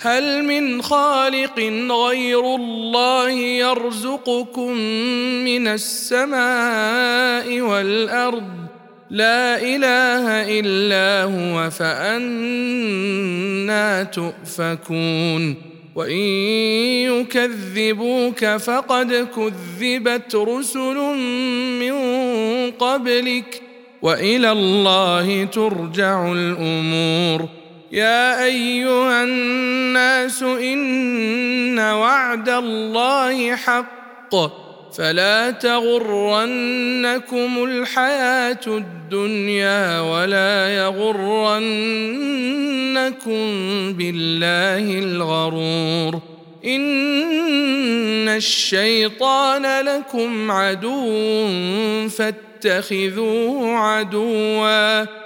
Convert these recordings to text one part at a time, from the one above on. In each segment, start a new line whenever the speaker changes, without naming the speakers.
هل من خالق غير الله يرزقكم من السماء والأرض؟ لا إله إلا هو فأنا تؤفكون. وإن يكذبوك فقد كذبت رسل من قبلك. وإلى الله ترجع الأمور. يا أيها الناس إن وعد الله حق فلا تغرنكم الحياة الدنيا ولا يغرنكم بالله الغرور إن الشيطان لكم عدو فاتخذوه عدوا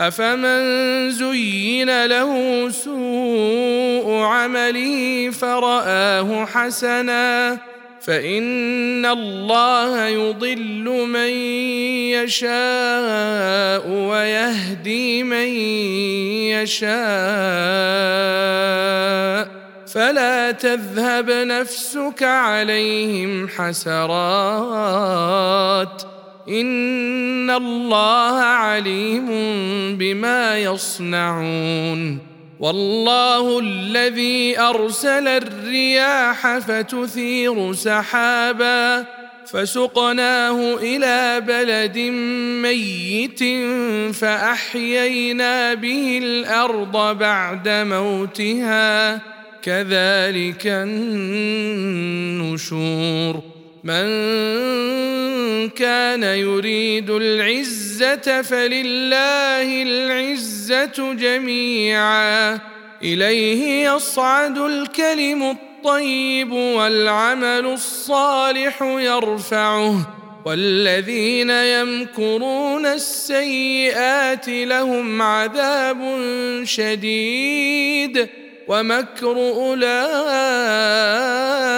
أفمن زين له سوء عمله فرآه حسنا فإن الله يضل من يشاء ويهدي من يشاء فلا تذهب نفسك عليهم حسرات ان الله عليم بما يصنعون والله الذي ارسل الرياح فتثير سحابا فسقناه إلى بلد ميت فاحيينا به الأرض بعد موتها كذلك النشور من كان يريد العزة فلله العزة جميعا. إليه يصعد الكلم الطيب والعمل الصالح يرفعه. والذين يمكرون السيئات لهم عذاب شديد. ومكر أولئك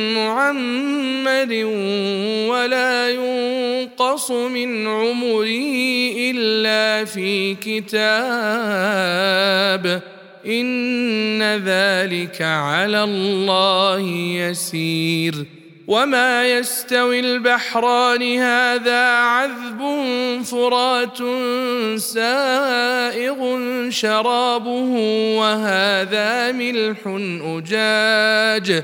معمر ولا ينقص من عمره إلا في كتاب. إن ذلك على الله يسير. وما يستوي البحران هذا عذب فرات سائغ شرابه وهذا ملح أجاج.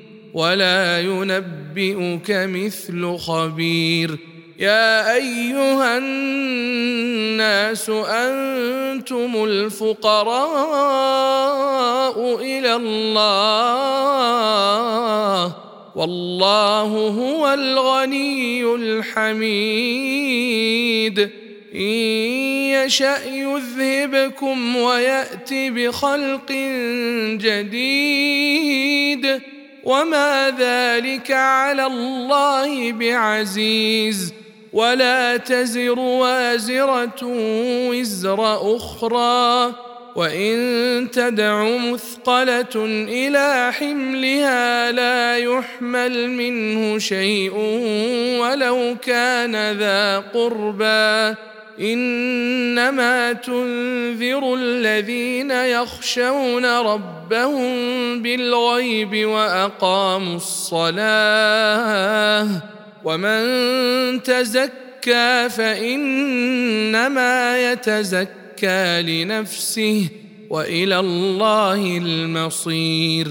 ولا ينبئك مثل خبير. يا أيها الناس أنتم الفقراء إلى الله. والله هو الغني الحميد. إن يشأ يذهبكم ويات بخلق جديد. وما ذلك على الله بعزيز ولا تزر وازره وزر أخرى وان تدع مثقله إلى حملها لا يحمل منه شيء ولو كان ذا قربى إنما تنذر الذين يخشون ربهم بالغيب وأقاموا الصلاة ومن تزكى فإنما يتزكى لنفسه وإلى الله المصير.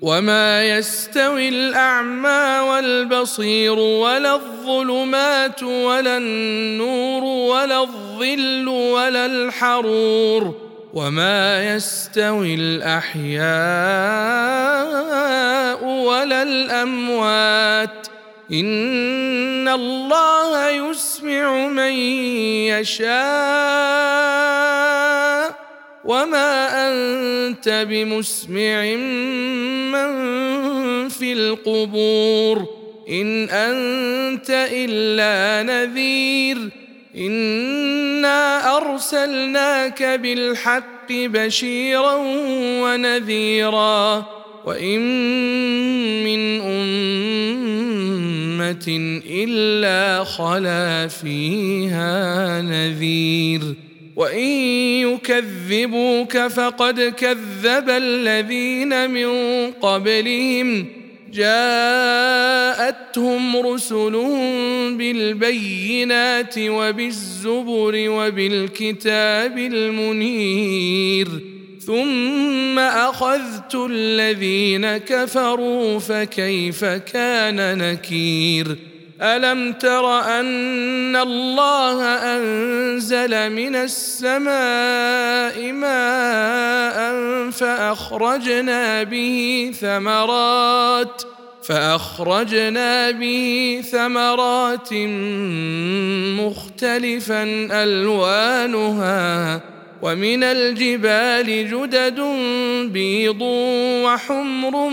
وما يستوي الاعمى والبصير ولا الظلمات ولا النور ولا الظل ولا الحرور وما يستوي الاحياء ولا الاموات ان الله يسمع من يشاء وما انت بمسمع من في القبور ان انت الا نذير انا ارسلناك بالحق بشيرا ونذيرا وان من امه الا خلا فيها نذير وان يكذبوك فقد كذب الذين من قبلهم جاءتهم رسلهم بالبينات وبالزبر وبالكتاب المنير ثم اخذت الذين كفروا فكيف كان نكير ألم تر أن الله أنزل من السماء ماء فأخرجنا به ثمرات فأخرجنا به ثمرات مختلفا ألوانها ومن الجبال جدد بيض وحمر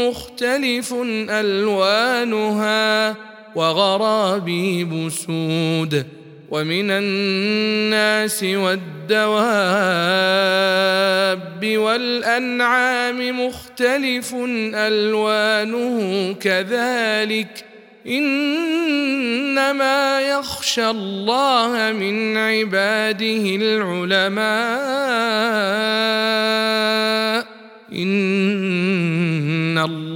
مختلف ألوانها وغرابيب سود ومن الناس والدواب والأنعام مختلف ألوانه كذلك إنما يخشى الله من عباده العلماء إن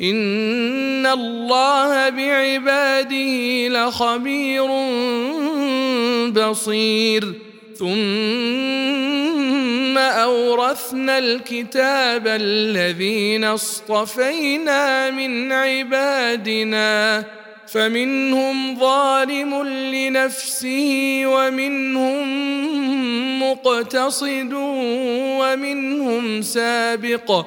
ان الله بعباده لخبير بصير. ثم اورثنا الكتاب الذين اصطفينا من عبادنا. فمنهم ظالم لنفسه ومنهم مقتصد ومنهم سابق.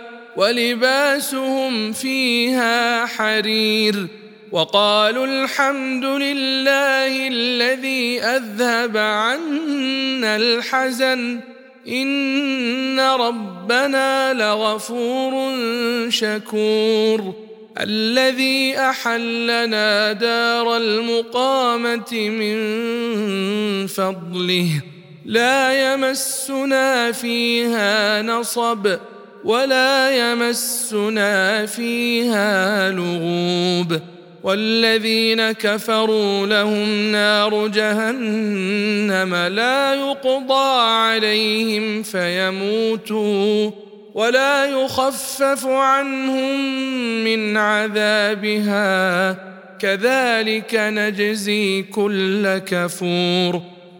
ولباسهم فيها حرير وقالوا الحمد لله الذي أذهب عنا الحزن إن ربنا لغفور شكور الذي أحلنا دار المقامة من فضله لا يمسنا فيها نصب ولا يمسنا فيها لغوب والذين كفروا لهم نار جهنم لا يقضى عليهم فيموتوا ولا يخفف عنهم من عذابها كذلك نجزي كل كفور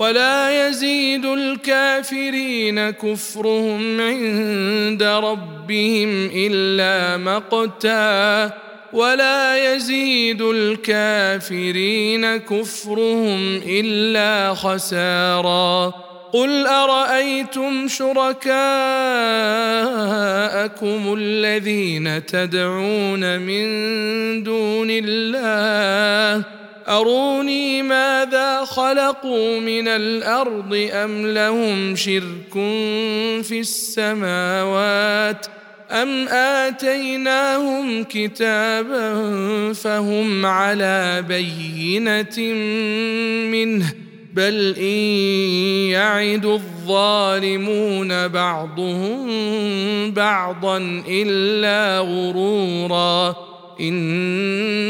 ولا يزيد الكافرين كفرهم عند ربهم إلا مقتا ولا يزيد الكافرين كفرهم إلا خسارا قل أرأيتم شركاءكم الذين تدعون من دون الله أروني ماذا خلقوا من الأرض أم لهم شرك في السماوات أم آتيناهم كتابا فهم على بينة منه بل إن يعد الظالمون بعضهم بعضا إلا غرورا إن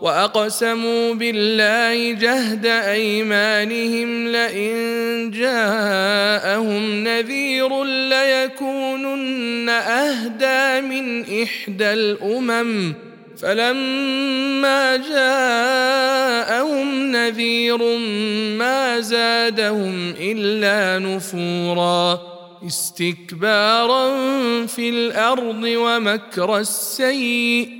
وأقسموا بالله جهد أيمانهم لئن جاءهم نذير ليكونن أهدى من إحدى الأمم فلما جاءهم نذير ما زادهم إلا نفورا استكبارا في الأرض ومكر السيئ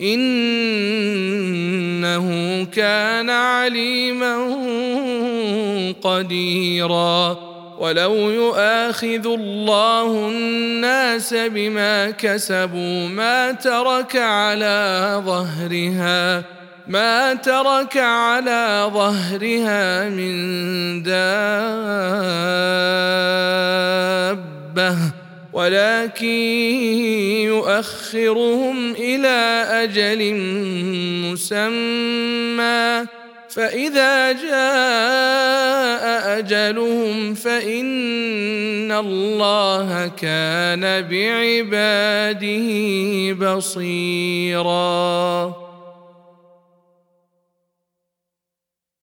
إنه كان عليما قديرا. ولو يؤاخذ الله الناس بما كسبوا ما ترك على ظهرها ما ترك على ظهرها من دابة. ولكن يؤخرهم إلى أجل مسمى. فإذا جاء أجلهم فإن الله كان بعباده بصيرا.